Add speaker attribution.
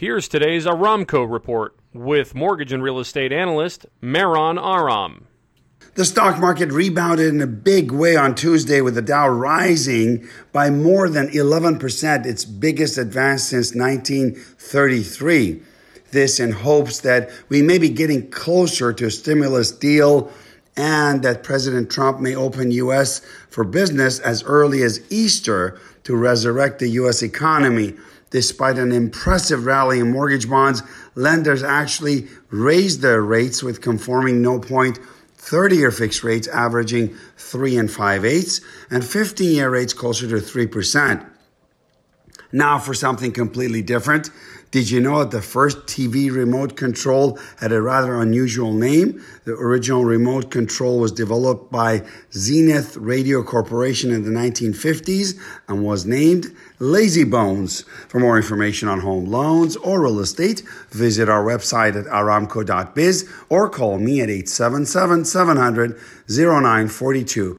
Speaker 1: Here's today's Aramco report with mortgage and real estate analyst Maron Aram.
Speaker 2: The stock market rebounded in a big way on Tuesday with the Dow rising by more than 11%, its biggest advance since 1933. This in hopes that we may be getting closer to a stimulus deal and that President Trump may open US for business as early as Easter to resurrect the US economy. Despite an impressive rally in mortgage bonds, lenders actually raised their rates with conforming no point 30 year fixed rates averaging 3 and 5 eighths, and 15 year rates closer to 3%. Now, for something completely different, did you know that the first TV remote control had a rather unusual name? The original remote control was developed by Zenith Radio Corporation in the 1950s and was named Lazy Bones. For more information on home loans or real estate, visit our website at aramco.biz or call me at 877 700 0942.